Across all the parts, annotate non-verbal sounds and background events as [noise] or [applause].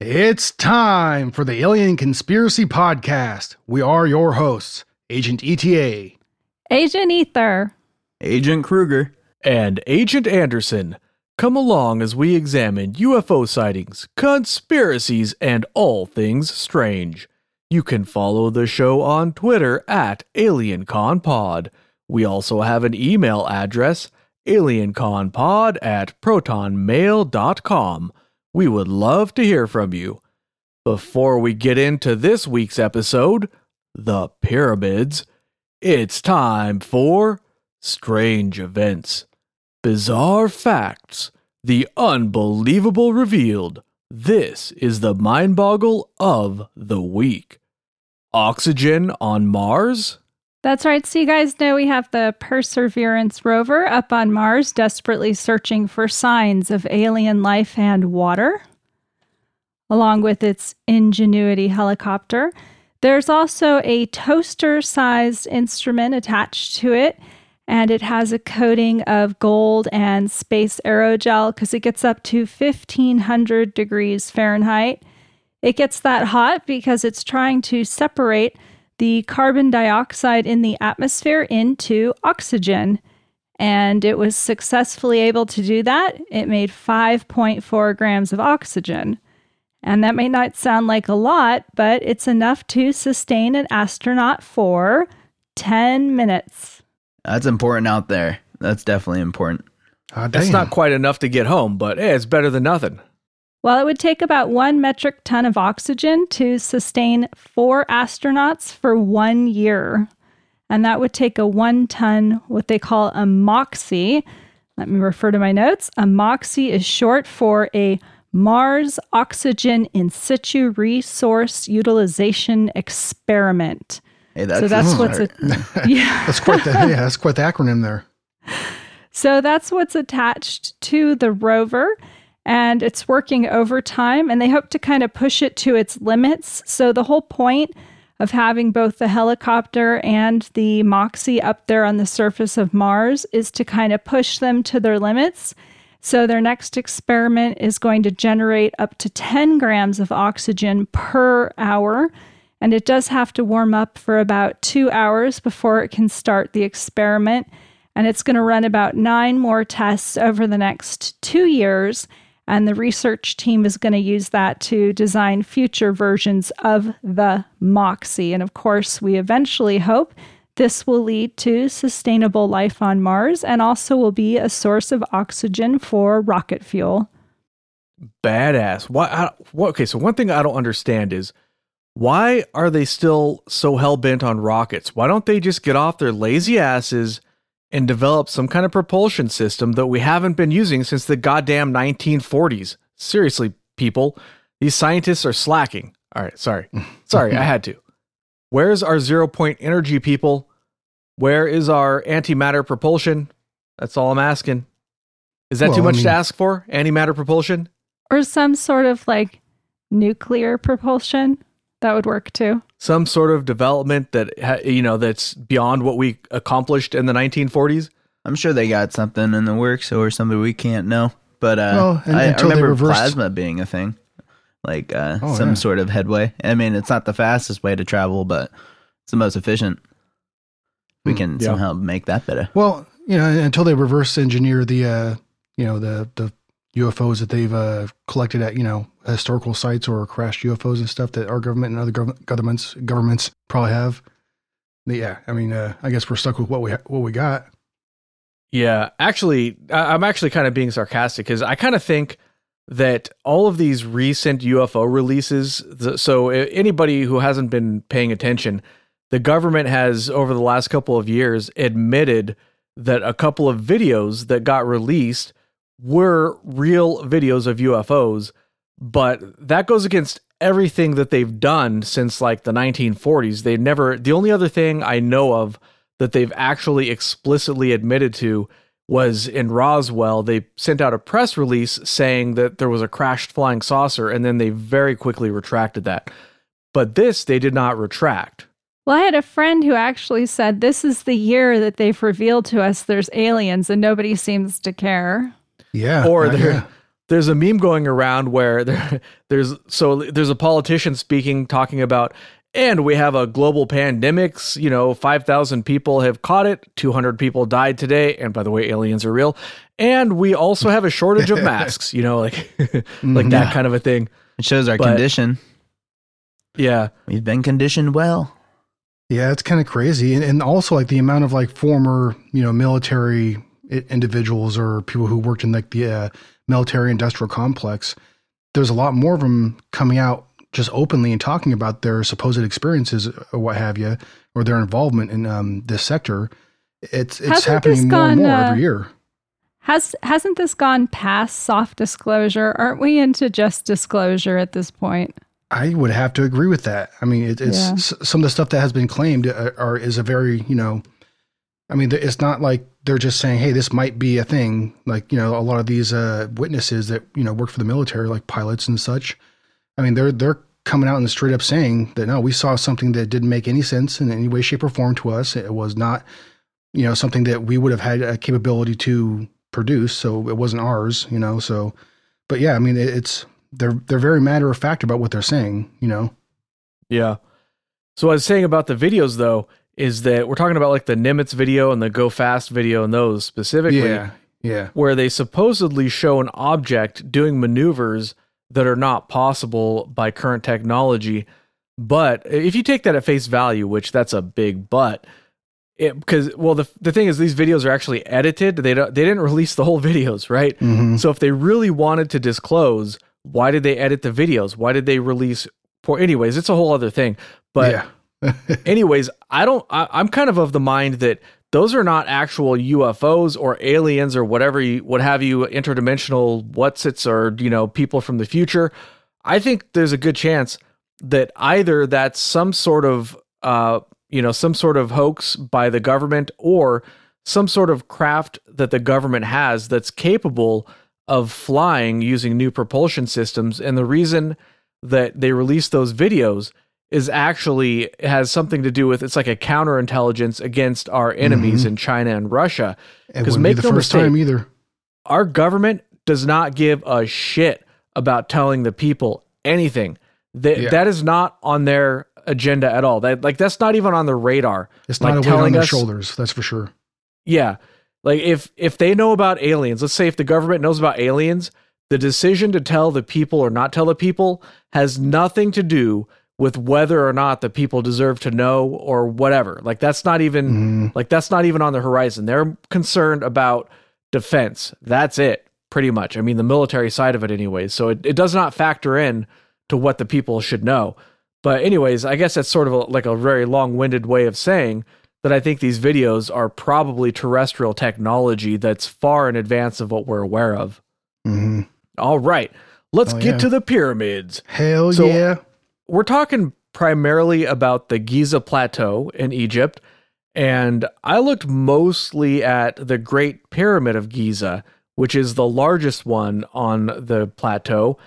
It's time for the Alien Conspiracy Podcast. We are your hosts, Agent ETA. Agent Ether. Agent Kruger. and Agent Anderson. Come along as we examine UFO sightings, conspiracies, and all things strange. You can follow the show on Twitter at AlienConPod. We also have an email address, alienconpod at protonmail.com. We would love to hear from you. Before we get into this week's episode, The Pyramids, it's time for Strange Events. Bizarre facts, the unbelievable revealed. This is the mind boggle of the week. Oxygen on Mars? That's right. So, you guys know we have the Perseverance rover up on Mars, desperately searching for signs of alien life and water, along with its Ingenuity helicopter. There's also a toaster sized instrument attached to it, and it has a coating of gold and space aerogel because it gets up to 1500 degrees Fahrenheit. It gets that hot because it's trying to separate the carbon dioxide in the atmosphere into oxygen. And it was successfully able to do that. It made 5.4 grams of oxygen. And that may not sound like a lot, but it's enough to sustain an astronaut for 10 minutes. That's important out there. That's definitely important. Ah, That's not quite enough to get home, but hey, it's better than nothing. Well, it would take about one metric ton of oxygen to sustain four astronauts for one year. And that would take a one ton, what they call a MOXIE. Let me refer to my notes. A MOXIE is short for a Mars Oxygen In Situ Resource Utilization Experiment. Hey, that's so that's what's a, [laughs] yeah. [laughs] That's quite the yeah, that's quite the acronym there. So that's what's attached to the rover. And it's working overtime, and they hope to kind of push it to its limits. So, the whole point of having both the helicopter and the Moxie up there on the surface of Mars is to kind of push them to their limits. So, their next experiment is going to generate up to 10 grams of oxygen per hour. And it does have to warm up for about two hours before it can start the experiment and it's going to run about nine more tests over the next two years. And the research team is going to use that to design future versions of the Moxie. And of course, we eventually hope this will lead to sustainable life on Mars and also will be a source of oxygen for rocket fuel. Badass. Why? I, what, okay, so one thing I don't understand is why are they still so hell bent on rockets? Why don't they just get off their lazy asses and develop some kind of propulsion system that we haven't been using since the goddamn 1940s? Seriously, people, these scientists are slacking. All right, sorry. [laughs] Sorry, I had to. Where's our zero point energy, people? Where is our antimatter propulsion? That's all I'm asking. Is that Well, too I much mean- to ask for? Antimatter propulsion? Or some sort of like nuclear propulsion. That would work too. Some sort of development that you know that's beyond what we accomplished in the 1940s I'm sure they got something in the works or something we can't know. But uh, Well, and- I, I until they remember reversed- plasma being a thing, like uh, Oh, some yeah. sort of headway. I mean, it's not the fastest way to travel, but it's the most efficient. We Hmm, can yeah. somehow make that better. Well, you know, until they reverse engineer the uh, you know, the the UFOs that they've uh, collected at, you know, historical sites or crashed UFOs and stuff that our government and other gov- governments governments probably have. Yeah, I mean, uh, I guess we're stuck with what we ha- what we got. yeah actually I- i'm actually kind of being sarcastic because i kind of think that all of these recent ufo releases so anybody who hasn't been paying attention the government has over the last couple of years admitted that a couple of videos that got released were real videos of UFOs, but that goes against everything that they've done since like the 1940s. They never, the only other thing I know of that they've actually explicitly admitted to was in Roswell. They sent out a press release saying that there was a crashed flying saucer, and then they very quickly retracted that. But this, they did not retract. Well, I had a friend who actually said this is the year that they've revealed to us there's aliens and nobody seems to care. Yeah. or they're yeah. There's a meme going around where [laughs] there, there's so there's a politician speaking talking about and we have a global pandemics you know 5000 people have caught it 200 people died today and by the way aliens are real and we also have a shortage of [laughs] masks you know like [laughs] like that Yeah. kind of a thing It shows our But- condition. yeah We've been conditioned well. Yeah, it's kind of crazy, and, and also like the amount of like former, you know, military individuals or people who worked in like the uh, military industrial complex. There's a lot more of them coming out just openly and talking about their supposed experiences or what have you, or their involvement in um, this sector. It's it's Hasn't happening more and more uh, every year. Has hasn't this gone past soft disclosure? Aren't we into just disclosure at this point? I would have to agree with that. I mean, it, it's Yeah. s- some of the stuff that has been claimed are, are is a very you know, I mean, it's not like they're just saying, "Hey, this might be a thing." Like you know, a lot of these uh, witnesses that you know work for the military, like pilots and such. I mean, they're they're coming out and straight up saying that no, we saw something that didn't make any sense in any way, shape, or form to us. It was not, you know, something that we would have had a capability to produce, so it wasn't ours. You know, so, but yeah, I mean, it, it's they're they're very matter of fact about what they're saying. You know. Yeah. So I was saying about the videos though is that we're talking about like the Nimitz video and the Go Fast video and those specifically Yeah, yeah, where they supposedly show an object doing maneuvers that are not possible by current technology. But if you take that at face value, which that's a big but, because well the the thing is these videos are actually edited. They don't they didn't release the whole videos, right? hmm So if they really wanted to disclose, why did they edit the videos? Why did they release? For anyways, it's a whole other thing. But yeah, [laughs] anyways, I don't. I, I'm kind of of the mind that those are not actual UFOs or aliens or whatever you what have you interdimensional what's its or you know people from the future. I think there's a good chance that either that's some sort of uh you know some sort of hoax by the government or some sort of craft that the government has that's capable of flying using new propulsion systems and the reason that they released those videos is actually has something to do with it's like a counterintelligence against our enemies Mhm. in China and Russia. Because make be the no first time mistake, either. Our government does not give a shit about telling the people anything. That Yeah. that is not on their agenda at all. That like that's not even on the radar. It's like not a weight on their us- shoulders, that's for sure. Yeah. Like if if they know about aliens, let's say if the government knows about aliens, the decision to tell the people or not tell the people has nothing to do with whether or not the people deserve to know or whatever. Like that's not even Mhm. like that's not even on the horizon. They're concerned about defense. That's it, pretty much. I mean the military side of it anyways. So it, it does not factor in to what the people should know. But anyways, I guess that's sort of a, like a very long-winded way of saying that I think these videos are probably terrestrial technology that's far in advance of what we're aware of. Mhm. All right, let's Oh, get yeah. to the pyramids. Hell So- yeah. We're talking primarily about the Giza Plateau in Egypt, and I looked mostly at the Great Pyramid of Giza, which is the largest one on the plateau,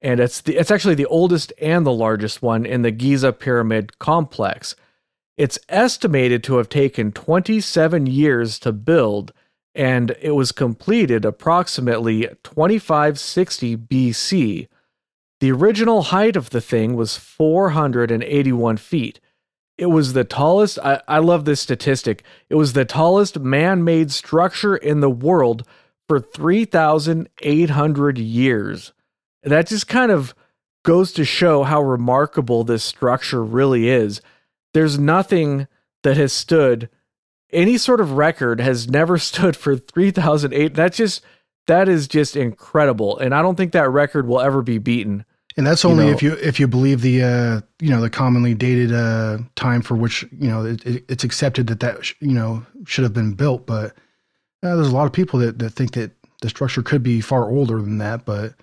and it's the, it's actually the oldest and the largest one in the Giza Pyramid complex. It's estimated to have taken 27 years to build, and it was completed approximately 2560 BC. The original height of the thing was 481 feet. It was the tallest, I, I love this statistic. It was the tallest man made structure in the world for 3,800 years. That just kind of goes to show how remarkable this structure really is. There's nothing that has stood, any sort of record has never [laughs] stood for 3,008. That's just, that is just incredible. And I don't think that record will ever be beaten. And that's you only know- if you if you believe the uh you know the commonly dated uh time for which you know it, it, it's accepted that that sh- you know should have been built. But uh, there's a lot of people that, that think that the structure could be far older than that. But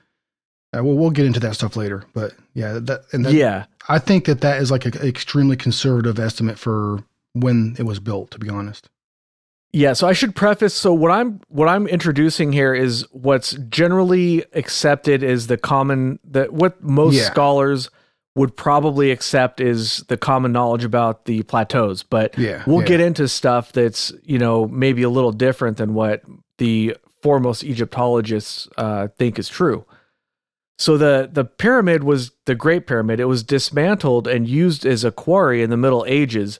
uh, we'll we'll get into that stuff later. But yeah, that and that, yeah. I think that that is like an extremely conservative estimate for when it was built. To be honest. Yeah, so I should preface so what I'm what I'm introducing here is what's generally accepted is the common that what most Yeah. scholars would probably accept is the common knowledge about the plateaus, but Yeah, we'll yeah. get into stuff that's, you know, maybe a little different than what the foremost Egyptologists uh, think is true. So the the pyramid was the Great Pyramid. It was dismantled and used as a quarry in the Middle Ages,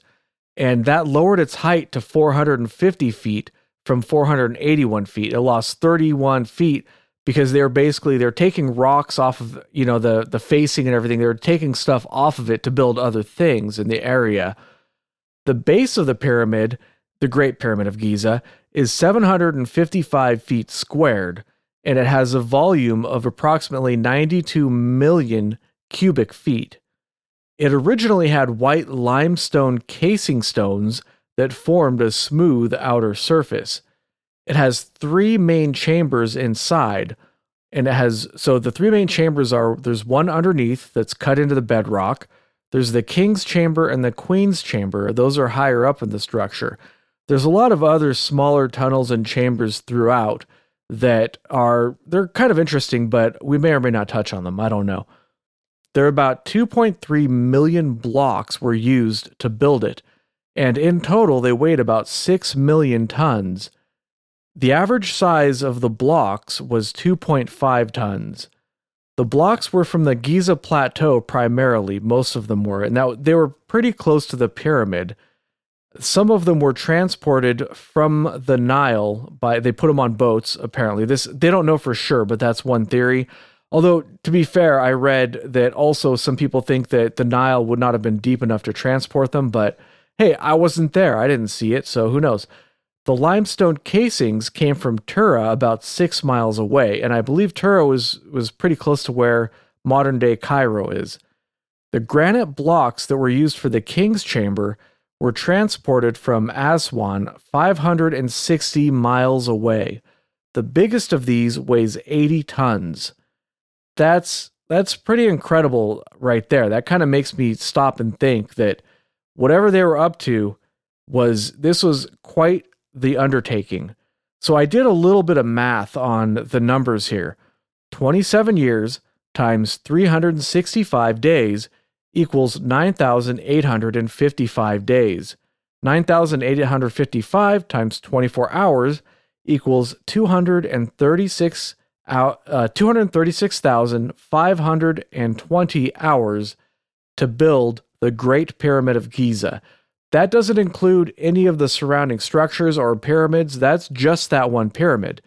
and that lowered its height to 450 feet from 481 feet. It lost 31 feet because they're basically they're taking rocks off of you know the the facing and everything. They're taking stuff off of it to build other things in the area. The base of the pyramid, the Great Pyramid of Giza, is 755 feet squared, and it has a volume of approximately 92 million cubic feet. It originally had white limestone casing stones that formed a smooth outer surface. It has three main chambers inside, and it has so the three main chambers are there's one underneath that's cut into the bedrock. There's the king's chamber and the queen's chamber. Those are higher up in the structure. There's a lot of other smaller tunnels and chambers throughout that are they're kind of interesting, but we may or may not touch on them. I don't know. There are about 2.3 million blocks were used to build it, and in total they weighed about 6 million tons. The average size of the blocks was 2.5 tons. The blocks were from the Giza Plateau primarily, most of them were, and that they were pretty close to the pyramid. Some of them were transported from the Nile by they put them on boats apparently. This they don't know for sure, but that's one theory. Although to be fair, I read that also some people think that the Nile would not have been deep enough to transport them, but hey, I wasn't there. I didn't see it, so who knows. The limestone casings came from Tura about six miles away, and I believe Tura was, was pretty close to where modern day Cairo is. The granite blocks that were used for the king's chamber were transported from Aswan 560 miles away. The biggest of these weighs 80 tons. That's that's pretty incredible right there. That kind of makes me stop and think that whatever they were up to was this was quite the undertaking. So I did a little bit of math on the numbers here. 27 years times 365 days equals 9,855 days. 9,855 times 24 hours equals 236 uh, 236,520 hours to build the Great Pyramid of Giza. That doesn't include any of the surrounding structures or pyramids. That's just that one pyramid.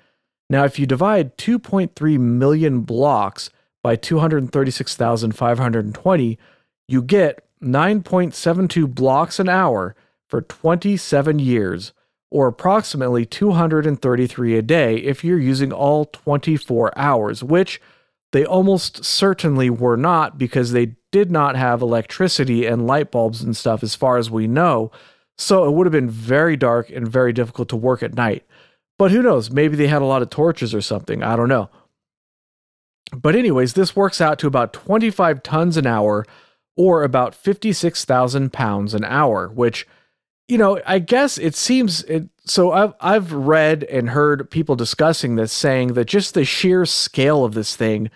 Now, if you divide 2.3 million blocks by 236,520, you get 9.72 blocks an hour for 27 years, or approximately 233 a day if you're using all 24 hours, which they almost certainly were not because they did not have electricity and light bulbs and stuff, as far as we know. So it would have been very dark and very difficult to work at night. But who knows? Maybe they had a lot of torches or something. I don't know. But, anyways, this works out to about 25 tons an hour or about 56,000 pounds an hour, which, you know, I guess it seems it. So I've, I've read and heard people discussing this saying that just the sheer scale of this thing,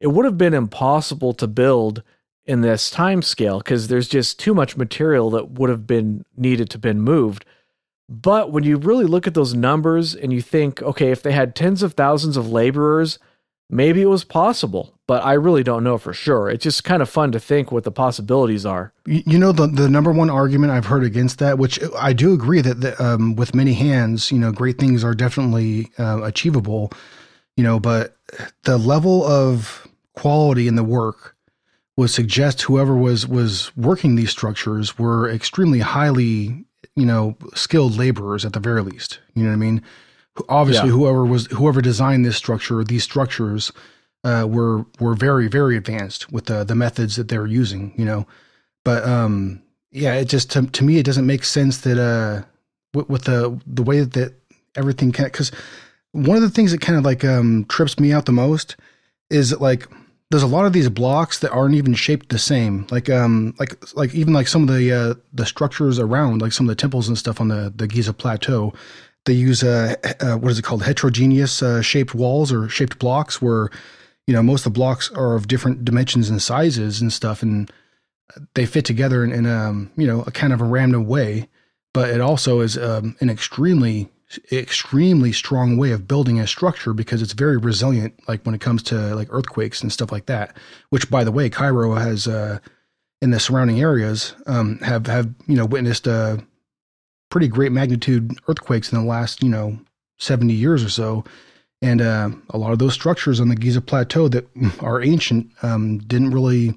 it would have been impossible to build in this time scale because there's just too much material that would have been needed to been moved. But when you really look at those numbers and you think, okay, if they had tens of thousands of laborers, maybe it was possible. But I really don't know for sure. It's just kind of fun to think what the possibilities are. You know, the the number one argument I've heard against that, which I do agree that the, um, with many hands, you know, great things are definitely uh, achievable. You know, but the level of quality in the work would suggest whoever was was working these structures were extremely highly, you know, skilled laborers at the very least. You know what I mean? Obviously, yeah. whoever was whoever designed this structure, these structures, uh, were were very very advanced with the the methods that they're using. You know, but um, yeah, it just to, to me it doesn't make sense that uh, with, with the the way that everything can because one of the things that kind of like um trips me out the most is that like there's a lot of these blocks that aren't even shaped the same. Like um like like even like some of the uh, the structures around like some of the temples and stuff on the the Giza plateau, they use uh what is it called? Heterogeneous uh, shaped walls or shaped blocks where you know most of the blocks are of different dimensions and sizes and stuff and they fit together in, in um you know a kind of a random way, but it also is um, an extremely extremely strong way of building a structure because it's very resilient like when it comes to like earthquakes and stuff like that which by the way cairo has uh in the surrounding areas um have have you know witnessed uh pretty great magnitude earthquakes in the last you know 70 years or so and uh, a lot of those structures on the giza plateau that [laughs] are ancient um didn't really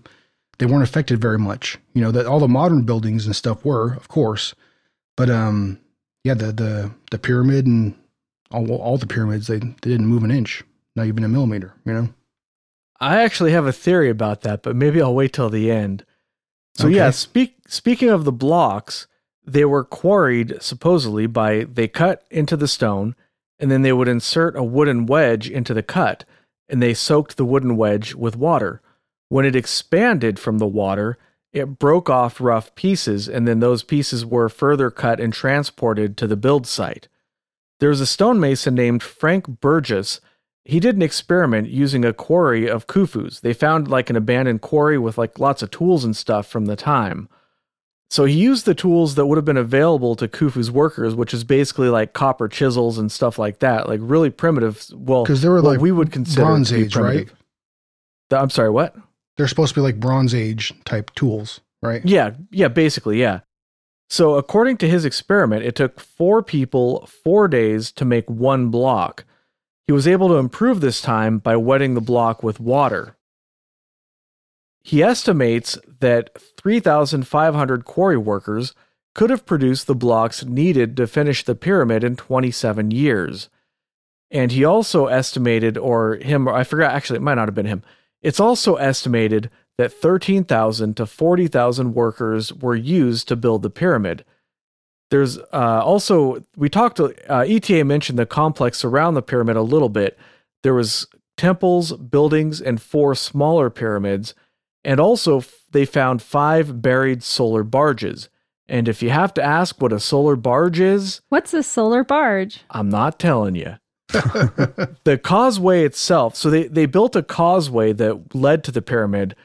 they weren't affected very much you know that all the modern buildings and stuff were of course but um yeah, the the the pyramid and all all the pyramids they, they didn't move an inch, not even a millimeter. You know. I actually have a theory about that, but maybe I'll wait till the end. So Okay. yeah, speak speaking of the blocks, they were quarried supposedly by they cut into the stone and then they would insert a wooden wedge into the cut and they soaked the wooden wedge with water. When it expanded from the water, it broke off rough pieces and then those pieces were further cut and transported to the build site. There was a stonemason named Franck Burgos he did an experiment using a quarry of Khufu's. They found like an abandoned quarry with like lots of tools and stuff from the time. So he used the tools that would have been available to Khufu's workers, which is basically like copper chisels and stuff like that, like really primitive. Well, Because they were like we would consider Bronze Age, right? The- I'm sorry, what? They're supposed to be like Bronze Age type tools, right? Yeah, yeah, basically, yeah. So, according to his experiment, it took four people four days to make one block. He was able to improve this time by wetting the block with water. He estimates that 3,500 quarry workers could have produced the blocks needed to finish the pyramid in 27 years. And he also estimated, or him, I forgot, actually, it might not have been him. It's also estimated that 13,000 to 40,000 workers were used to build the pyramid. There's uh, also, we talked, uh, ETA mentioned the complex around the pyramid a little bit. There was temples, buildings, and four smaller pyramids. And also, they found five buried solar barges. And if you have to ask what a solar barge is, What's a solar barge? I'm not telling you. [laughs] the causeway itself, so they, they built a causeway that led to the pyramid.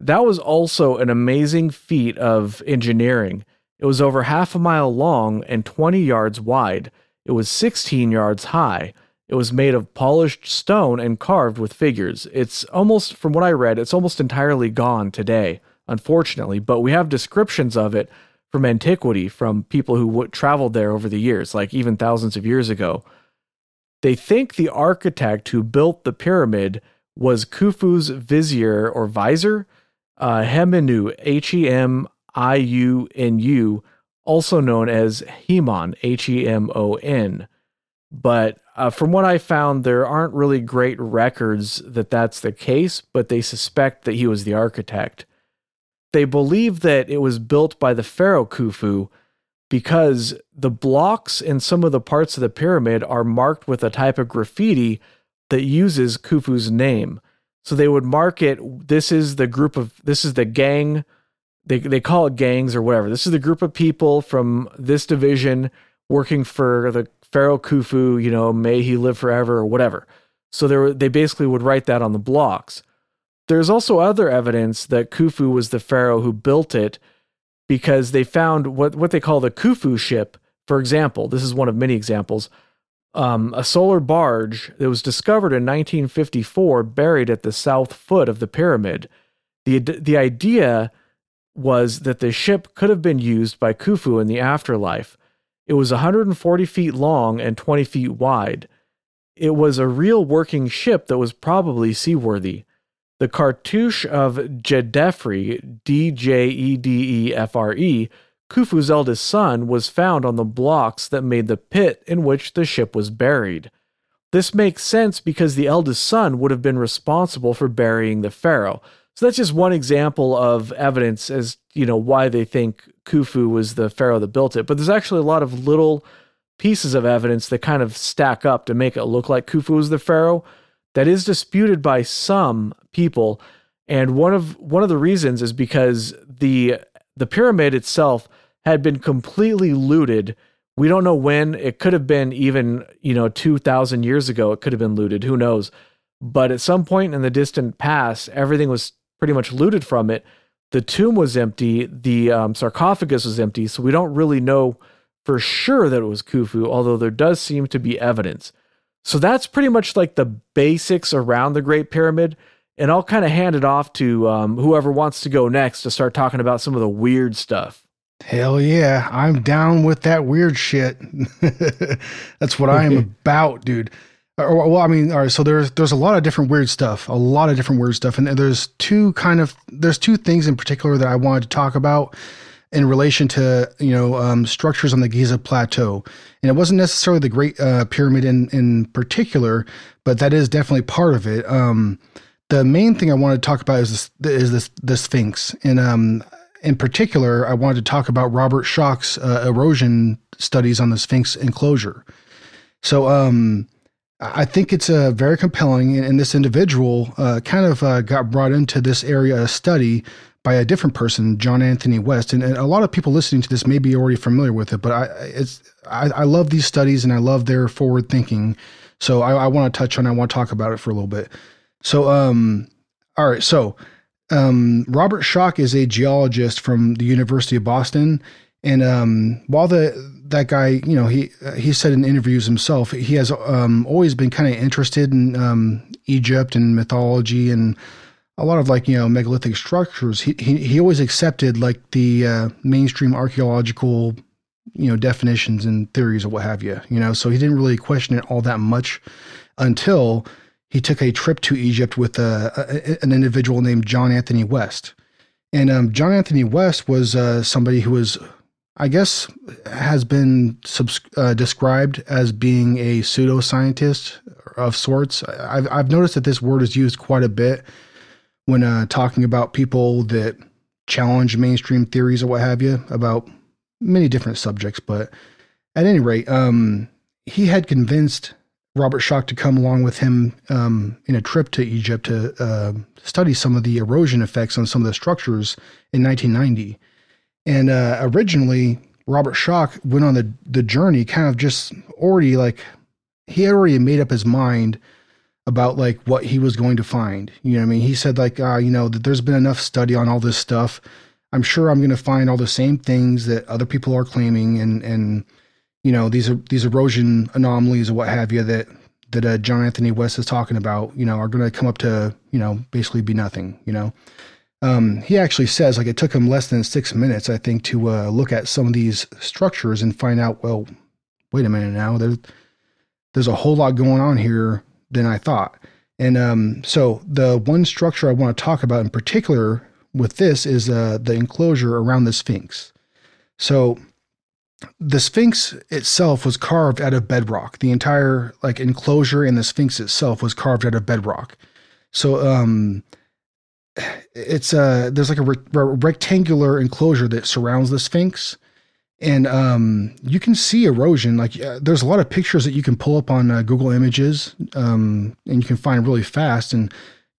That was also an amazing feat of engineering. It was over half a mile long and 20 yards wide. It was 16 yards high. It was made of polished stone and carved with figures. It's almost, from what I read, it's almost entirely gone today, unfortunately, but we have descriptions of it from antiquity from people who w- traveled there over the years, like even thousands of years ago. They think the architect who built the pyramid was Khufu's vizier or visor, uh, Hemiunu, H E M I U N U, also known as Hemon, H E M O N. But uh, from what I found, there aren't really great records that that's the case, but they suspect that he was the architect. They believe that it was built by the pharaoh Khufu because the blocks in some of the parts of the pyramid are marked with a type of graffiti that uses Khufu's name. So they would mark it this is the group of this is the gang they they call it gangs or whatever. This is the group of people from this division working for the Pharaoh Khufu, you know, may he live forever or whatever. So they they basically would write that on the blocks. There's also other evidence that Khufu was the pharaoh who built it because they found what, what they call the Khufu ship. For example, this is one of many examples. Um, a solar barge that was discovered in 1954 buried at the south foot of the pyramid. The, the idea was that the ship could have been used by Khufu in the afterlife. It was 140 feet long and 20 feet wide. It was a real working ship that was probably seaworthy. The cartouche of Djedefre, D J E D E F R E, Khufu's eldest son, was found on the blocks that made the pit in which the ship was buried. This makes sense because the eldest son would have been responsible for burying the pharaoh. So that's just one example of evidence as you know why they think Khufu was the pharaoh that built it. But there's actually a lot of little pieces of evidence that kind of stack up to make it look like Khufu was the pharaoh. That is disputed by some people, and one of one of the reasons is because the the pyramid itself had been completely looted. We don't know when. It could have been even you know two thousand years ago. It could have been looted. Who knows? But at some point in the distant past, everything was pretty much looted from it. The tomb was empty. The um, sarcophagus was empty. So we don't really know for sure that it was Khufu, although there does seem to be evidence. So that's pretty much like the basics around the Great Pyramid. And I'll kind of hand it off to um, whoever wants to go next to start talking about some of the weird stuff. Hell yeah, I'm down with that weird shit. [laughs] That's what I am [laughs] about, dude. Well, I mean, all right. So there's there's a lot of different weird stuff, a lot of different weird stuff, and there's two kind of there's two things in particular that I wanted to talk about in relation to you know um, structures on the Giza plateau, and it wasn't necessarily the Great uh, Pyramid in in particular, but that is definitely part of it. Um, the main thing I wanted to talk about is this is this the Sphinx, and um, in particular, I wanted to talk about Robert Schoch's uh, erosion studies on the Sphinx enclosure. So, um, I think it's uh, very compelling, and, this individual uh, kind of uh, got brought into this area of study by a different person, John Anthony West, and, and, a lot of people listening to this may be already familiar with it. But I, it's I, I love these studies, and I love their forward thinking. So I, I want to touch on. I want to talk about it for a little bit. So, um, all right. So, um, Robert Schoch is a geologist from the University of Boston, and um, while the that guy, you know, he he said in interviews himself, he has um, always been kind of interested in um, Egypt and mythology and a lot of like you know megalithic structures. He he, he always accepted like the uh, mainstream archaeological you know definitions and theories or what have you. You know, so he didn't really question it all that much until he took a trip to Egypt with a, a, an individual named John Anthony West. And um, John Anthony West was uh, somebody who was, I guess, has been subs- uh, described as being a pseudoscientist of sorts. I've, I've noticed that this word is used quite a bit when uh, talking about people that challenge mainstream theories or what have you about many different subjects. But at any rate, um, he had convinced Robert Schoch to come along with him um, in a trip to Egypt to uh, study some of the erosion effects on some of the structures in 1990. And uh, originally, Robert Schoch went on the the journey, kind of just already like he had already made up his mind about like what he was going to find. You know, I mean, he said like, uh, you know, that there's been enough study on all this stuff. I'm sure I'm going to find all the same things that other people are claiming, and and you know these are these erosion anomalies or what have you that that uh, John Anthony West is talking about, you know, are going to come up to you know basically be nothing. You know, um, he actually says like it took him less than six minutes, I think, to uh, look at some of these structures and find out. Well, wait a minute now. There's there's a whole lot going on here than I thought. And um, so the one structure I want to talk about in particular with this is uh, the enclosure around the Sphinx. So the Sphinx itself was carved out of bedrock. The entire like enclosure in the Sphinx itself was carved out of bedrock. So um, it's a there's like a, re- rectangular enclosure that surrounds the Sphinx, and um, you can see erosion. Like uh, there's a lot of pictures that you can pull up on uh, Google Images, um, and you can find really fast, and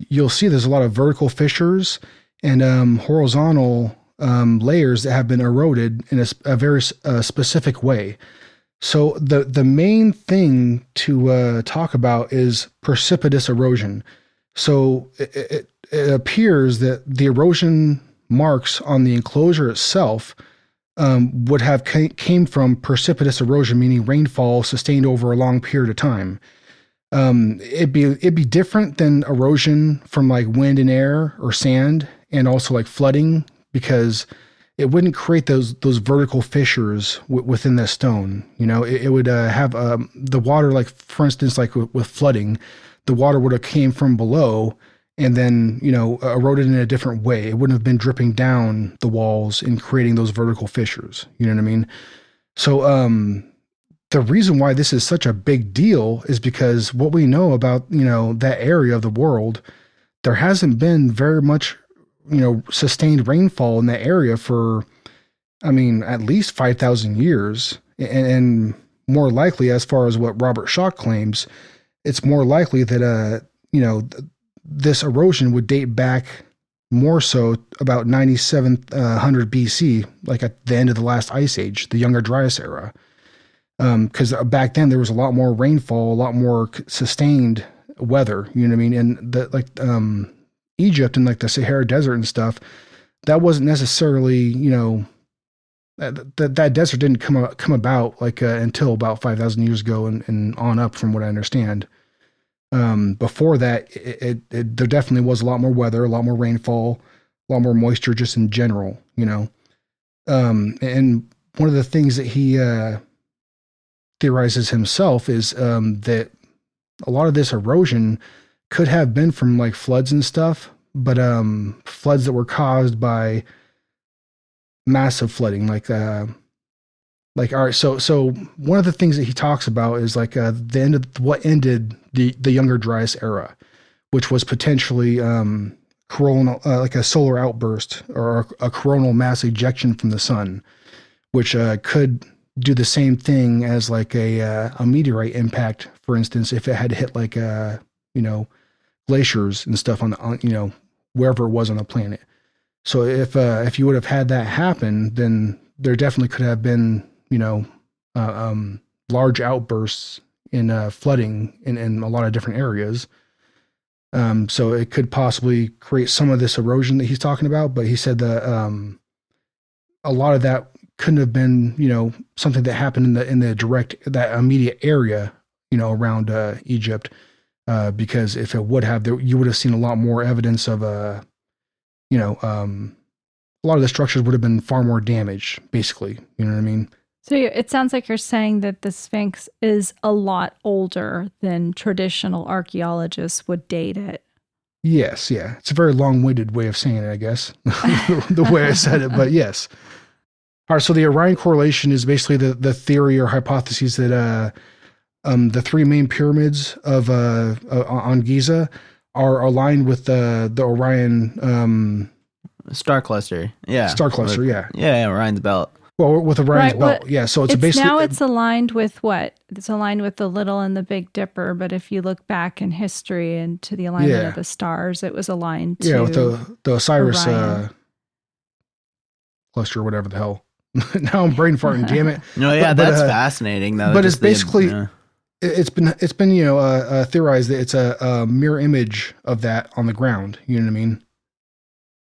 you'll see there's a lot of vertical fissures and um, horizontal um, layers that have been eroded in a, a very uh, specific way. So the the main thing to uh, talk about is precipitous erosion. So it, it, it, appears that the erosion marks on the enclosure itself um, would have came from precipitous erosion, meaning rainfall sustained over a long period of time. Um, it'd be it'd be different than erosion from like wind and air or sand, and also like flooding because it wouldn't create those those vertical fissures w- within the stone. You know, it, it would uh, have um, the water, like for instance, like w- with flooding, the water would have came from below and then you know eroded in a different way. It wouldn't have been dripping down the walls and creating those vertical fissures. You know what I mean? So um, the reason why this is such a big deal is because what we know about you know that area of the world, there hasn't been very much you know, sustained rainfall in that area for, I mean, at least 5,000 years. And, and, more likely, as far as what Robert Schoch claims, it's more likely that, uh, you know, th- this erosion would date back more so about 9700 uh, BC, like at the end of the last ice age, the Younger Dryas era. Because um, back then there was a lot more rainfall, a lot more sustained weather. You know what I mean? And the like, um, Egypt and like the Sahara Desert and stuff, that wasn't necessarily, you know, that that, that desert didn't come come about like uh, until about five thousand years ago and, and on up, from what I understand. Um, before that, it, it, it there definitely was a lot more weather, a lot more rainfall, a lot more moisture, just in general. You know, um, and one of the things that he uh, theorizes himself is um, that a lot of this erosion could have been from like floods and stuff, but um, floods that were caused by massive flooding, like uh, like all right. So so one of the things that he talks about is like uh, the end of what ended the the Younger Dryas era, which was potentially um, coronal uh, like a solar outburst or a, a coronal mass ejection from the sun, which uh, could do the same thing as like a uh, a meteorite impact, for instance, if it had hit like uh you know glaciers and stuff on the on, you know wherever it was on the planet. So if uh, if you would have had that happen, then there definitely could have been you know uh, um, large outbursts in uh, flooding in, in a lot of different areas. Um, so it could possibly create some of this erosion that he's talking about. But he said that um, a lot of that couldn't have been you know something that happened in the in the direct that immediate area you know around uh, Egypt uh, because if it would have there you would have seen a lot more evidence of uh you know um a lot of the structures would have been far more damaged basically. You know what I mean? So it sounds like you're saying that the Sphinx is a lot older than traditional archaeologists would date it. yes yeah. It's a very long-winded way of saying it I guess. [laughs] The way I said it but yes. All right so the Orion correlation is basically the the theory or hypothesis that uh um, the three main pyramids of uh, uh, on Giza are aligned with the the Orion um, Star cluster. Yeah. star cluster. Yeah, Yeah, yeah, Orion's belt. well, with Orion's Right, belt. well, yeah, so it's, It's, basically now it's aligned with what? It's aligned with the Little and the Big Dipper, but if you look back in history and to the alignment Yeah. of the stars, it was aligned to yeah with the the Osiris uh, Orion. cluster, whatever the hell. [laughs] now I'm brain farting. damn it! [laughs] No, yeah, But- but, that's uh, fascinating though. but it's basically- yeah. It- It's been it's been you know uh, uh, theorized that it's a, a mirror image of that on the ground. You know what I mean?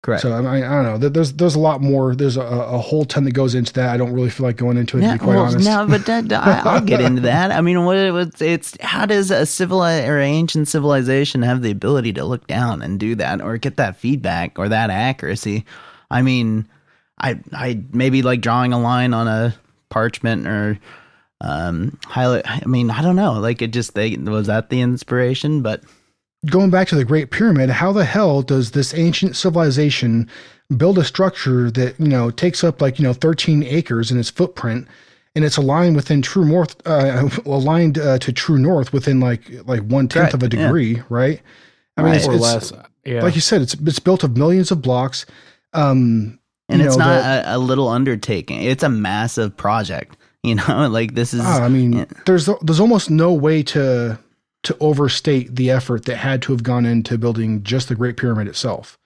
correct. So I, mean, I don't know. There's there's a lot more. There's a, a whole ton that goes into that. I don't really feel like going into it to No, be quite well, honest. no, but that, I, I'll get into that. I mean, what it's, it's how does a civilized or ancient civilization have the ability to look down and do that, or get that feedback or that accuracy? I mean, I I maybe like drawing a line on a parchment or um highlight. I mean, I don't know. Like it just they was that the inspiration, but going back to the Great Pyramid, how the hell does this ancient civilization build a structure that you know takes up like you know 13 acres in its footprint, and it's aligned within true north, uh, [laughs] aligned uh, to true north within like like one tenth Right, of a yeah. degree, right? I mean, Right. it's, or it's less. Yeah. like you said, it's it's built of millions of blocks. Um, and it's know, not the- a, a little undertaking. It's a massive project. [laughs] You know, like this is. Ah, I mean, yeah. there's there's almost no way to to overstate the effort that had to have gone into building just the Great Pyramid itself.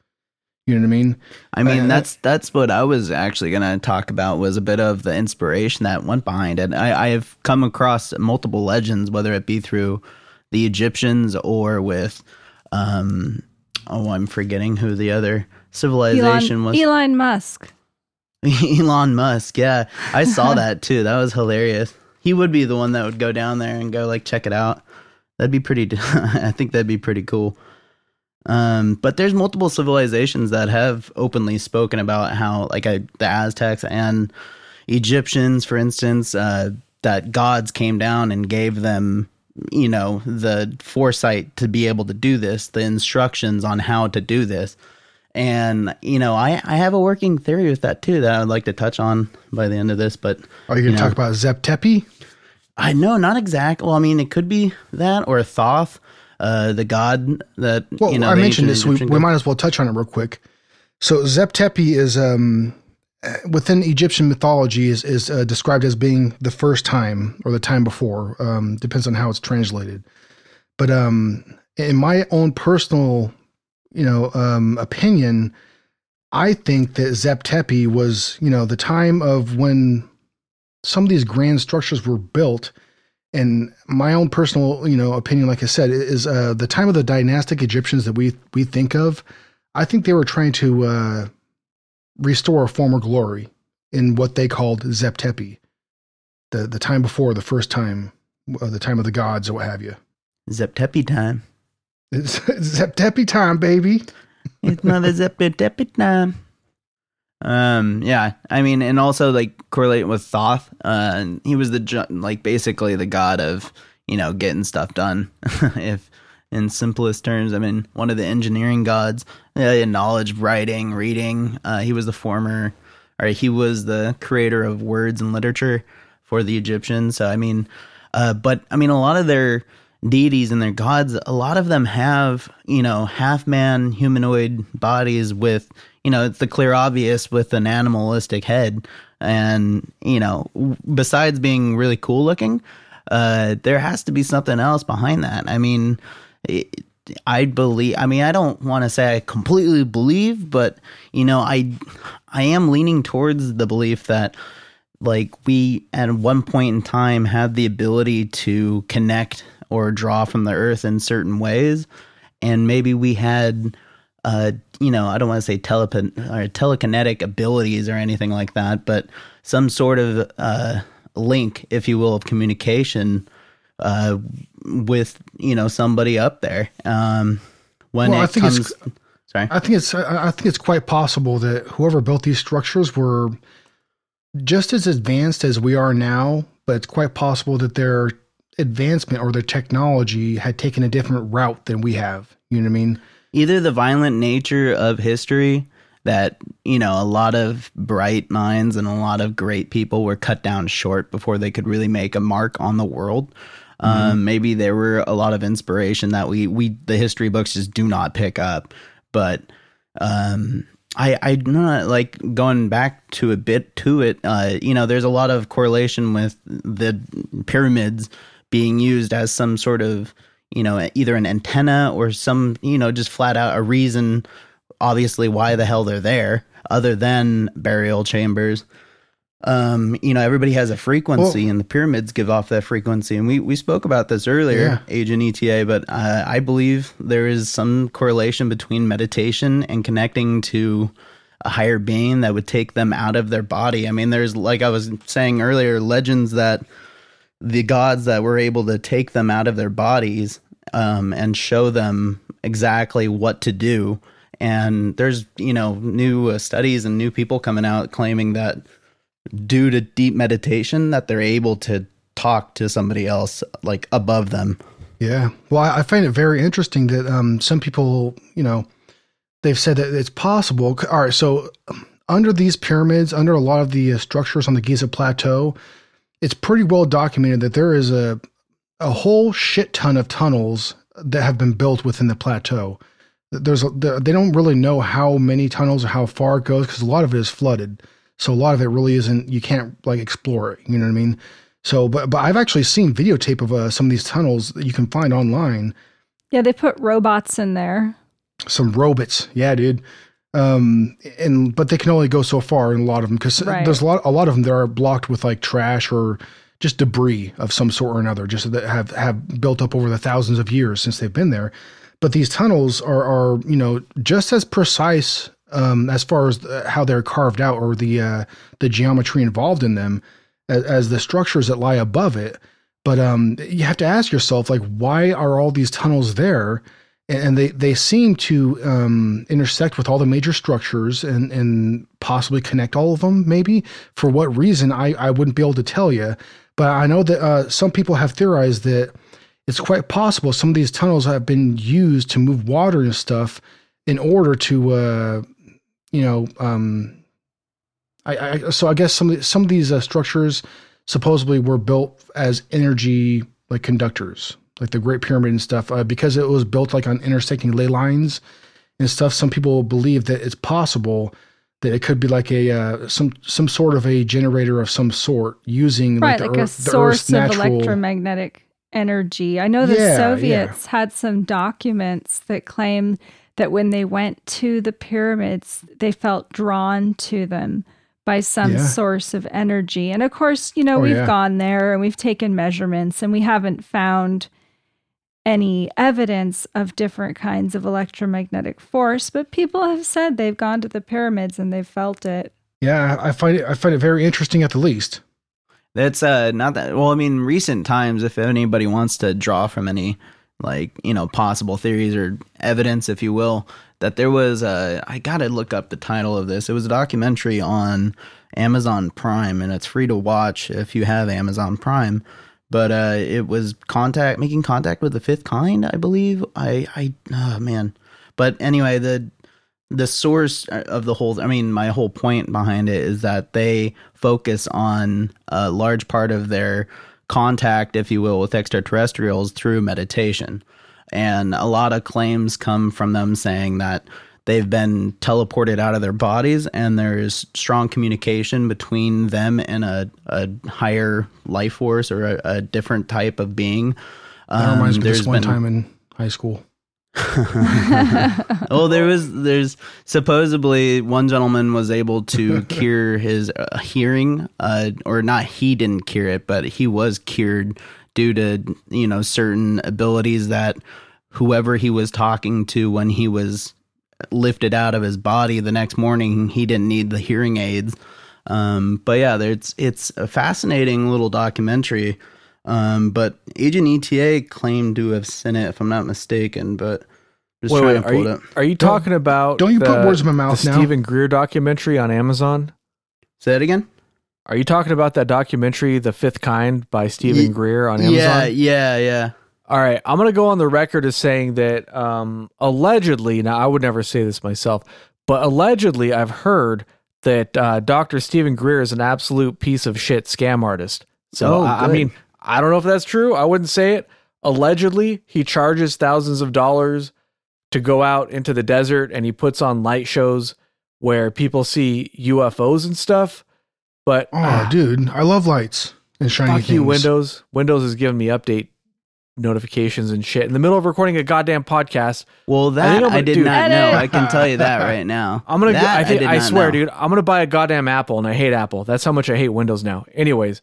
You know what I mean? I mean, Uh, that's that's what I was actually going to talk about was a bit of the inspiration that went behind it. I, I have come across multiple legends, whether it be through the Egyptians or with, um, oh, I'm forgetting who the other civilization Elon, was. Elon Musk. [laughs] Elon Musk. Yeah, I saw [laughs] that too. That was hilarious. He would be the one that would go down there and go like check it out. That'd be pretty. [laughs] I think that'd be pretty cool. Um, but there's multiple civilizations that have openly spoken about how, like, I, the Aztecs and Egyptians, for instance, uh, that gods came down and gave them, you know, the foresight to be able to do this, the instructions on how to do this. And, you know, I, I have a working theory with that too that I would like to touch on by the end of this. But Are you going to talk about Zep Tepi? I know, not exact. Well, I mean, it could be that or Thoth, uh, the god that, Well, you know, I mentioned this. We, we might as well touch on it real quick. So Zep Tepi is um, uh, within Egyptian mythology is is uh, described as being the first time or the time before. Um, depends on how it's translated. But um, in my own personal, you know, um, opinion, I think that Zep Tepi was, you know, the time of when some of these grand structures were built. And my own personal, you know, opinion, like I said, is uh, the time of the dynastic Egyptians that we we think of. I think they were trying to uh, restore a former glory. in what they called Zep Tepi, the the time before the first time, uh, the time of the gods or what have you. Zeptepi time. It's, it's Zep Tepi time, baby. It's not a Zeptepi time. Um, yeah, I mean, and also like correlate with Thoth. Uh, he was the ju- like basically the god of you know getting stuff done. [laughs] if in simplest terms, I mean, one of the engineering gods, uh, knowledge, writing, reading. Uh, he was the former, or he was the creator of words and literature for the Egyptians. So I mean, uh, but I mean, a lot of their deities and their gods, a lot of them have, you know, half man humanoid bodies with, you know, it's the clear obvious with an animalistic head. And, you know, besides being really cool looking, uh, there has to be something else behind that. I mean, it, I believe, I mean, I don't want to say I completely believe, but, you know, I, I am leaning towards the belief that, like we at one point in time had the ability to connect or draw from the earth in certain ways. And maybe we had uh you know i don't want to say telepa- or telekinetic abilities or anything like that but some sort of uh link if you will of communication uh with you know somebody up there um when Well, I it think it's- comes sorry? I think it's I I think it's quite possible that whoever built these structures were just as advanced as we are now, but it's quite possible that their advancement or their technology had taken a different route than we have. You know what I mean? either the violent nature of history that you know a lot of bright minds and a lot of great people were cut down short before they could really make a mark on the world um, maybe there were a lot of inspiration that we we the history books just do not pick up but um I, I not like going back to a bit to it. Uh, you know, there's a lot of correlation with the pyramids being used as some sort of, you know, either an antenna or some, you know, just flat out a reason, obviously, why the hell they're there, other than burial chambers. Um, you know, everybody has a frequency, Well- and the pyramids give off that frequency. And we we spoke about this earlier, Agent ETA, but uh, I believe there is some correlation between meditation and connecting to a higher being that would take them out of their body. I mean, there's like I was saying earlier, legends that the gods that were able to take them out of their bodies um, and show them exactly what to do. And there's you know new uh, studies and new people coming out claiming that due to deep meditation that they're able to talk to somebody else like above them. Yeah. Well, I, find it very interesting that um, some people, you know, they've said that it's possible. All right. So, under these pyramids, under a lot of the uh, structures on the Giza Plateau, it's pretty well documented that there is a a whole shit ton of tunnels that have been built within the plateau. There's a, they don't really know how many tunnels or how far it goes because a lot of it is flooded. So a lot of it really isn't. You can't like explore it. You know what I mean? So, but but I've actually seen videotape of uh, some of these tunnels that you can find online. Yeah, they put robots in there. Some robots, yeah, dude. Um, and but they can only go so far in a lot of them because Right. there's a lot a lot of them that are blocked with like trash or just debris of some sort or another, just that have have built up over the thousands of years since they've been there. But these tunnels are are you know just as precise um, as far as the, how they're carved out or the uh, the geometry involved in them as, as the structures that lie above it. But um, you have to ask yourself, like, why are all these tunnels there? And they, they seem to um, intersect with all the major structures and, and possibly connect all of them, maybe. For what reason, I, I wouldn't be able to tell you. But I know that uh, some people have theorized that it's quite possible some of these tunnels have been used to move water and stuff in order to, uh, you know, um, I, I so I guess some of the, some of these uh, structures supposedly were built as energy like conductors, like the Great Pyramid and stuff, uh, because it was built like on intersecting ley lines and stuff. Some people believe that it's possible that it could be like a uh, some some sort of a generator of some sort using right, like, like the a source Earth's of natural. electromagnetic energy. I know the Yeah, yeah. Soviets had some documents that claim that when they went to the pyramids, they felt drawn to them by some Yeah. source of energy. And of course, you know, Oh, we've yeah. gone there and we've taken measurements and we haven't found any evidence of different kinds of electromagnetic force, but people have said they've gone to the pyramids and they've felt it. Yeah, I find it I find it very interesting at the least. That's uh not that well, I mean recent times if anybody wants to draw from any like, you know, possible theories or evidence if you will, that there was a I got to look up the title of this. It was a documentary on Amazon Prime and it's free to watch if you have Amazon Prime. But uh it was contact making contact with the fifth kind, I believe. I I oh man. But anyway, the the source of the whole i mean my whole point behind it is that they focus on a large part of their contact if you will with extraterrestrials through meditation and a lot of claims come from them saying that they've been teleported out of their bodies and there's strong communication between them and a, a higher life force or a, a different type of being That reminds Um, me of this one been- time in high school. [laughs] well, there was there's supposedly one gentleman was able to [laughs] cure his uh, hearing, uh, or not. He didn't cure it, but he was cured due to you know certain abilities that whoever he was talking to when he was lifted out of his body the next morning, he didn't need the hearing aids. Um, but yeah, there's it's a fascinating little documentary. Um, but Agent ETA claimed to have seen it, if I'm not mistaken. But just Wait, trying wait, to are pull you, it up. are you Don't- talking about don't you put words in my mouth the now. Stephen Greer documentary on Amazon? Say that again. Are you talking about that documentary, The Fifth Kind by Stephen Ye- Greer on Amazon? Yeah, yeah, yeah. All right, I'm going to go on the record as saying that um, allegedly, now I would never say this myself, but allegedly I've heard that uh, Dr. Stephen Greer is an absolute piece of shit scam artist. So, Oh, I, I mean, I don't know if that's true. I wouldn't say it. Allegedly, he charges thousands of dollars to go out into the desert and he puts on light shows where people see UFOs and stuff. But Oh, ah, dude, I love lights and shiny Fuck things. you, Windows. Windows is giving me update notifications and shit in the middle of recording a goddamn podcast. Well, that I'm I, did do- not know. I can tell you that right now. [laughs] I'm gonna. Go, That I think. did I, swear, know. dude. I'm gonna buy a goddamn Apple, and I hate Apple. That's how much I hate Windows now. Anyways,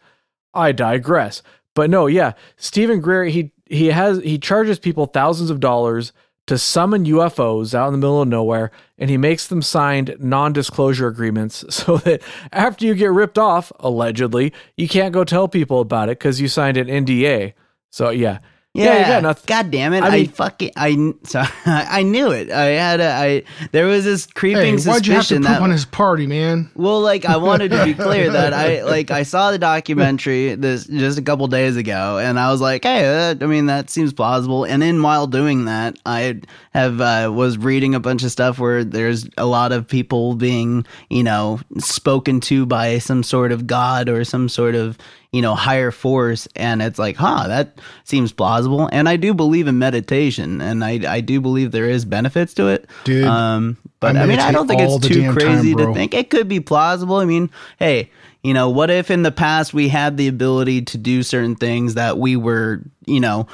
I digress. But no, yeah, Stephen Greer. He he has he charges people thousands of dollars to summon UFOs out in the middle of nowhere, and he makes them sign non-disclosure agreements [laughs] so that after you get ripped off, allegedly, you can't go tell people about it because you signed an NDA. So yeah, Yeah, got nothing. God damn it! I I, mean- fucking I sorry, [laughs] I knew it. I had a I. There was this creeping suspicion that why'd you have to poop that on his party, man? Well, like I wanted to be clear [laughs] that I like I saw the documentary this just a couple days ago, and I was like, hey, that, I mean that seems plausible. And then while doing that, I have uh, was reading a bunch of stuff where there's a lot of people being you know spoken to by some sort of god or some sort of you know higher force, and it's like, huh, that seems plausible. And I do believe in meditation, and I I do believe there is benefits to it. Dude, Um, but I I, mean, I don't think it's too crazy time, to think it could be plausible. I mean, hey, you know, what if in the past we had the ability to do certain things that we were, you know,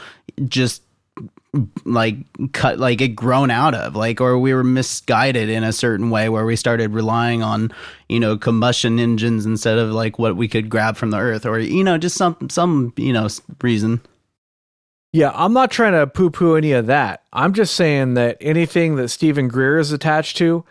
just like cut like get grown out of like or we were misguided in a certain way where we started relying on you know combustion engines instead of like what we could grab from the earth or you know just some some you know reason Yeah, I'm not trying to poo poo any of that. I'm just saying that anything that Stephen Greer is attached to,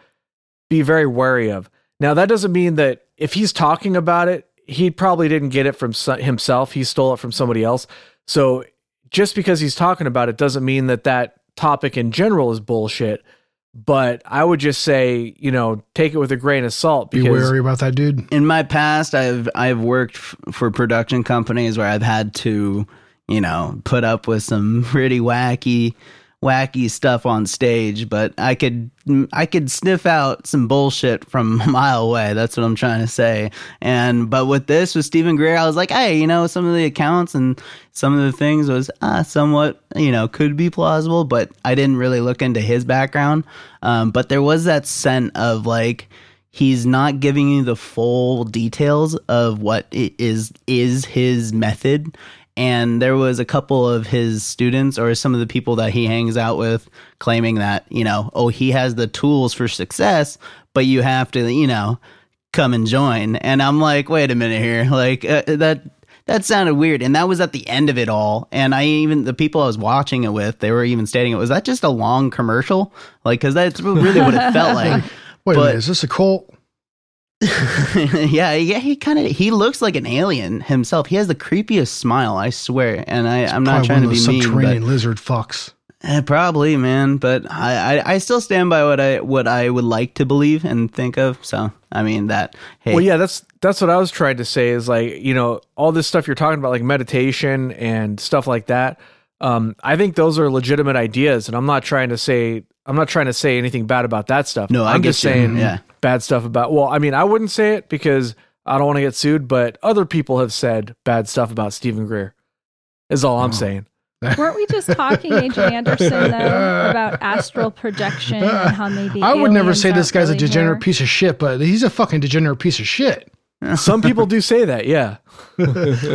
be very wary of. Now, that doesn't mean that if he's talking about it, he probably didn't get it from himself. He stole it from somebody else. So just because he's talking about it doesn't mean that that topic in general is bullshit. But I would just say, you know, take it with a grain of salt Be wary about that, dude. in my past i've i've worked f- for production companies where i've had to you know put up with some pretty wacky wacky stuff on stage but i could i could sniff out some bullshit from [laughs] a mile away. That's what i'm trying to say. And but with this with stephen greer i was like hey you know some of the accounts and some of the things was uh, somewhat you know could be plausible but i didn't really look into his background. Um, but there was that scent of like he's not giving you the full details of what is is his method and there was a couple of his students or some of the people that he hangs out with claiming that you know oh he has the tools for success but you have to you know come and join. And i'm like wait a minute here. Like uh, that that sounded weird. And that was at the end of it all. And i even the people i was watching it with they were even stating it was that just a long commercial? Like because that's really what it felt [laughs] like. Wait a minute, is this a cult? [laughs] yeah, yeah, he kind of he looks like an alien himself. He has the creepiest smile, I swear. And I, I'm not trying to one of be those mean, subterranean but lizard fucks. eh, probably, man. But I, I, I still stand by what I what I would like to believe and think of. So I mean that. Hey, Well, yeah, that's that's what I was trying to say is like, you know, all this stuff you're talking about like meditation and stuff like that. Um, I think those are legitimate ideas and I'm not trying to say I'm not trying to say anything bad about that stuff. No, I I'm get just you. saying Yeah. Bad stuff about Well, I mean, I wouldn't say it because I don't want to get sued, but other people have said bad stuff about Stephen Greer. Is all I'm Oh. saying. [laughs] Weren't we just talking, Agent Anderson, though, about astral projection and how maybe I would never say this aren't guy's a degenerate here? piece of shit, but he's a fucking degenerate piece of shit. [laughs] Some people do say that, yeah. [laughs] I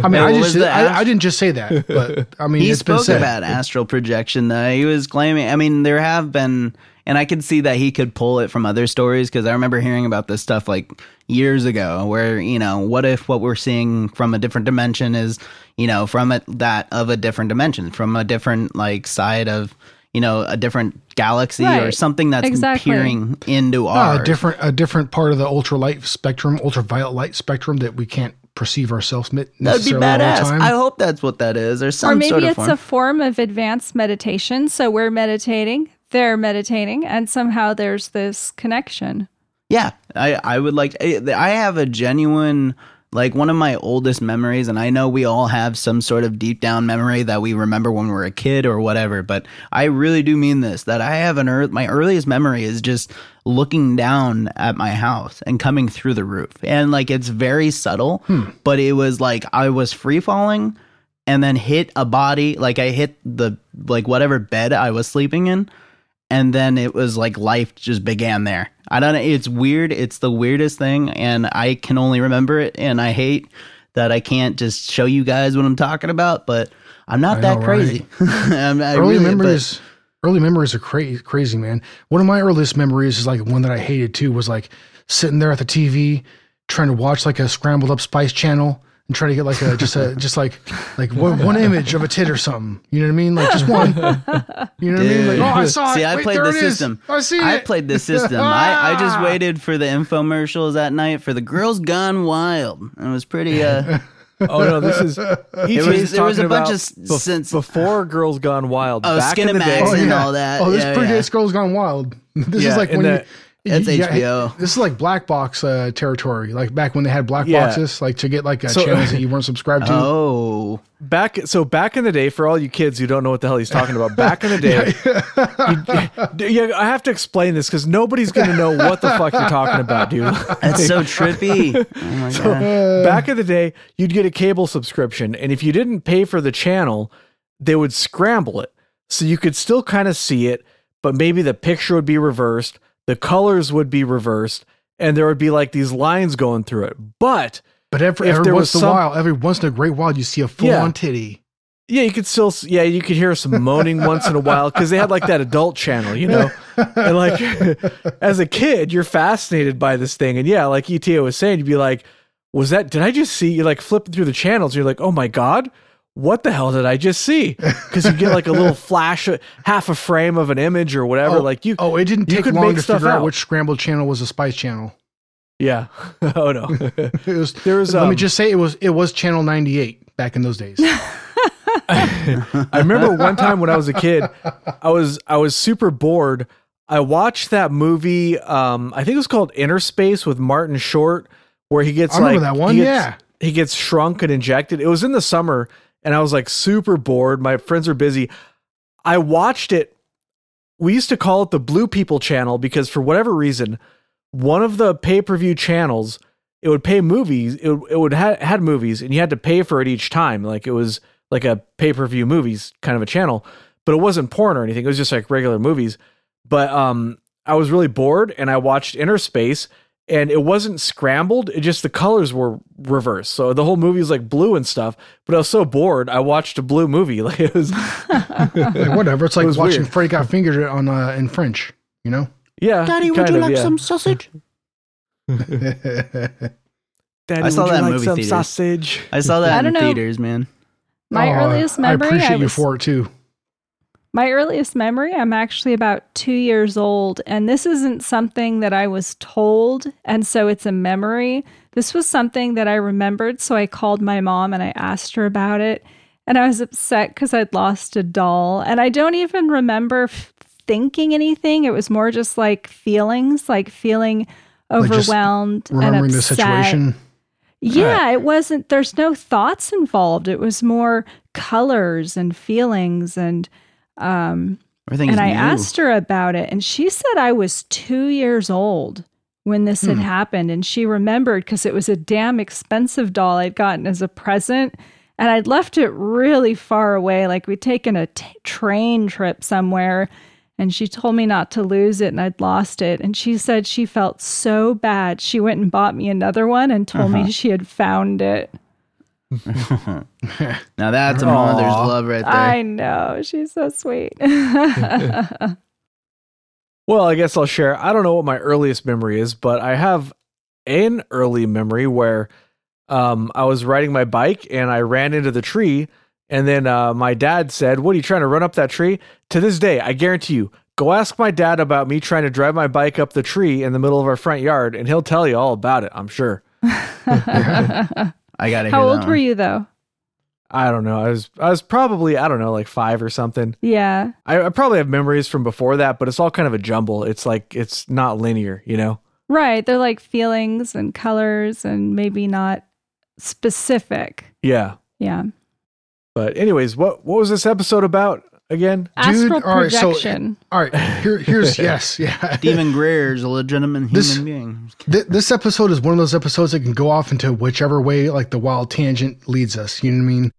mean, I just was I, I didn't just say that, but I mean, he it's been spoke said. about astral projection though he was claiming i mean there have been and i could see that he could pull it from other stories because i remember hearing about this stuff like years ago where you know what if what we're seeing from a different dimension is you know from it that of a different dimension from a different like side of you know a different galaxy or something that's Exactly. peering into No, ours a different a different part of the ultralight spectrum, ultraviolet light spectrum that we can't perceive ourselves mi- that'd be necessarily all the badass time. i hope that's what that is or some Or maybe sort of it's form. a form of advanced meditation. So we're meditating, they're meditating, and somehow there's this connection. Yeah, I I would like. Eh, I I have a genuine like one of my oldest memories, and I know we all have some sort of deep down memory that we remember when we were a kid or whatever. But I really do mean this. That I have an ear my earliest memory is just looking down at my house and coming through the roof, and like it's very subtle, hmm. but it was like I was free falling. And then hit a body, like I hit the like whatever bed I was sleeping in, and then it was like life just began there. I don't know. It's weird. It's the weirdest thing, and I can only remember it. And I hate that I can't just show you guys what I'm talking about, but I'm not I that know, crazy. [laughs] I'm, I early really- memories early memories are crazy crazy man one of my earliest memories is like one that i hated too was like sitting there at the tv trying to watch like a scrambled up spice channel and trying to get like a just a just like like one, one image of a tit or something you know what i mean like just one you know what i mean like oh i saw See, it I Wait, played there the it is. system. i see I it played the [laughs] system. I, I just waited for the infomercials that night for the Girls Gone Wild. And it was pretty. uh Oh no, this is [laughs] It was- there was a bunch of s- bef- sense- before Girls Gone Wild. Oh, back in the day. Skinemax and all that. oh this Yeah, predates yeah. girls gone wild [laughs] this Yeah, is like and when that- you That's yeah, HBO. This is like black box uh, territory, like back when they had black Yeah. boxes, like to get like uh, So- channels that you weren't subscribed to. Oh. back so back in the day for all you kids who don't know what the hell he's talking about back in the day [laughs] you- yeah i have to explain this because nobody's gonna know what the fuck you're talking about dude That's so trippy. [laughs] Oh my god. back in the day you'd get a cable subscription and if you didn't pay for the channel they would scramble it so you could still kind of see it but maybe the picture would be reversed the colors would be reversed and there would be like these lines going through it but But every, If every once in a while, every once in a great while, you see a full Yeah. on titty. Yeah, you could still, yeah, you could hear some moaning [laughs] once in a while because they had like that adult channel, you know? [laughs] And like, [laughs] as a kid, you're fascinated by this thing. And yeah, like ETA was saying, you'd be like, was that, did I just see, you're like flipping through the channels, you're like, oh my God, what the hell did I just see? [laughs] Because you get like a little flash, half a frame of an image or whatever. Oh, like you, Oh, it didn't you take could long make to stuff figure out. out. which scrambled channel was a spice channel. yeah. [laughs] oh no. [laughs] It was. There was, let me um, just say, it was it was channel ninety eight back in those days. I remember one time when I was a kid, I was I was super bored. I watched that movie. Um, I think it was called Inner Space with Martin Short, where he gets I remember like that one, he gets- yeah. he gets shrunk and injected. It was in the summer, and I was like super bored. My friends are busy. I watched it. We used to call it the Blue People Channel because for whatever reason, one of the pay per view channels it would pay movies. It, it would ha- had movies, and you had to pay for it each time. Like it was like a pay per view movies kind of a channel, but it wasn't porn or anything. It was just like regular movies. But um, I was really bored, and I watched Inner Space, and it wasn't scrambled. It just the colors were reversed, so the whole movie was like blue and stuff. But I was so bored, I watched a blue movie. [laughs] Like it was, Like, whatever. It's [laughs] like was watching weird. Freddy Got Fingered on uh, in French. You know. yeah. Daddy, would you of, like yeah. some sausage? [laughs] Daddy, I saw would you that like movie some theaters. sausage. I saw that I in theaters, man. My Oh, earliest I memory, appreciate I you was, for it too. My earliest memory, I'm actually about two years old, and this isn't something that I was told, and so it's a memory. This was something that I remembered, so I called my mom and I asked her about it. And I was upset because I'd lost a doll, and I don't even remember f- thinking anything. It was more just like feelings, like feeling Like overwhelmed and Remembering upset. the situation. Yeah, it wasn't, there's no thoughts involved. It was more colors and feelings. And, um, Everything and I new. asked her about it, and she said I was two years old when this had Hmm. happened. And she remembered because it was a damn expensive doll I'd gotten as a present. And I'd left it really far away. Like we'd taken a t- train trip somewhere, and she told me not to lose it, and I'd lost it. And she said she felt so bad. She went and bought me another one and told Uh-huh. me she had found it. [laughs] now that's a mother's love right there. I know. She's so sweet. [laughs] Well, I guess I'll share. I don't know what my earliest memory is, but I have an early memory where um, I was riding my bike and I ran into the tree. And then uh, my dad said, What are you trying to run up that tree? To this day, I guarantee you, go ask my dad about me trying to drive my bike up the tree in the middle of our front yard, and he'll tell you all about it, I'm sure. [laughs] I gotta How old were you though? I don't know. I was I was probably, I don't know, like five or something. Yeah. I, I probably have memories from before that, but it's all kind of a jumble. It's like it's not linear, you know? Right. They're like feelings and colors and maybe not specific. Yeah. Yeah. But anyways, what what was this episode about again? Astral all right, so- projection. All right, here, here's [laughs] yes, yeah. Stephen Greer is a legitimate human This- being. Th- this episode is one of those episodes that can go off into whichever way, like the wild tangent leads us. You know what I mean?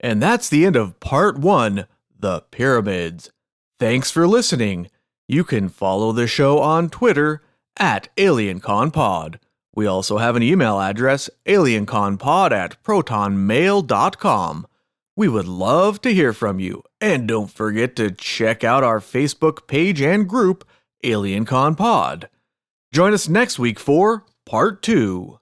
And that's the end of part one, The Pyramids. Thanks for listening. You can follow the show on Twitter at AlienConPod. We also have an email address, alienconpod at protonmail.com. We would love to hear from you. And don't forget to check out our Facebook page and group, AlienCon Pod. Join us next week for part two.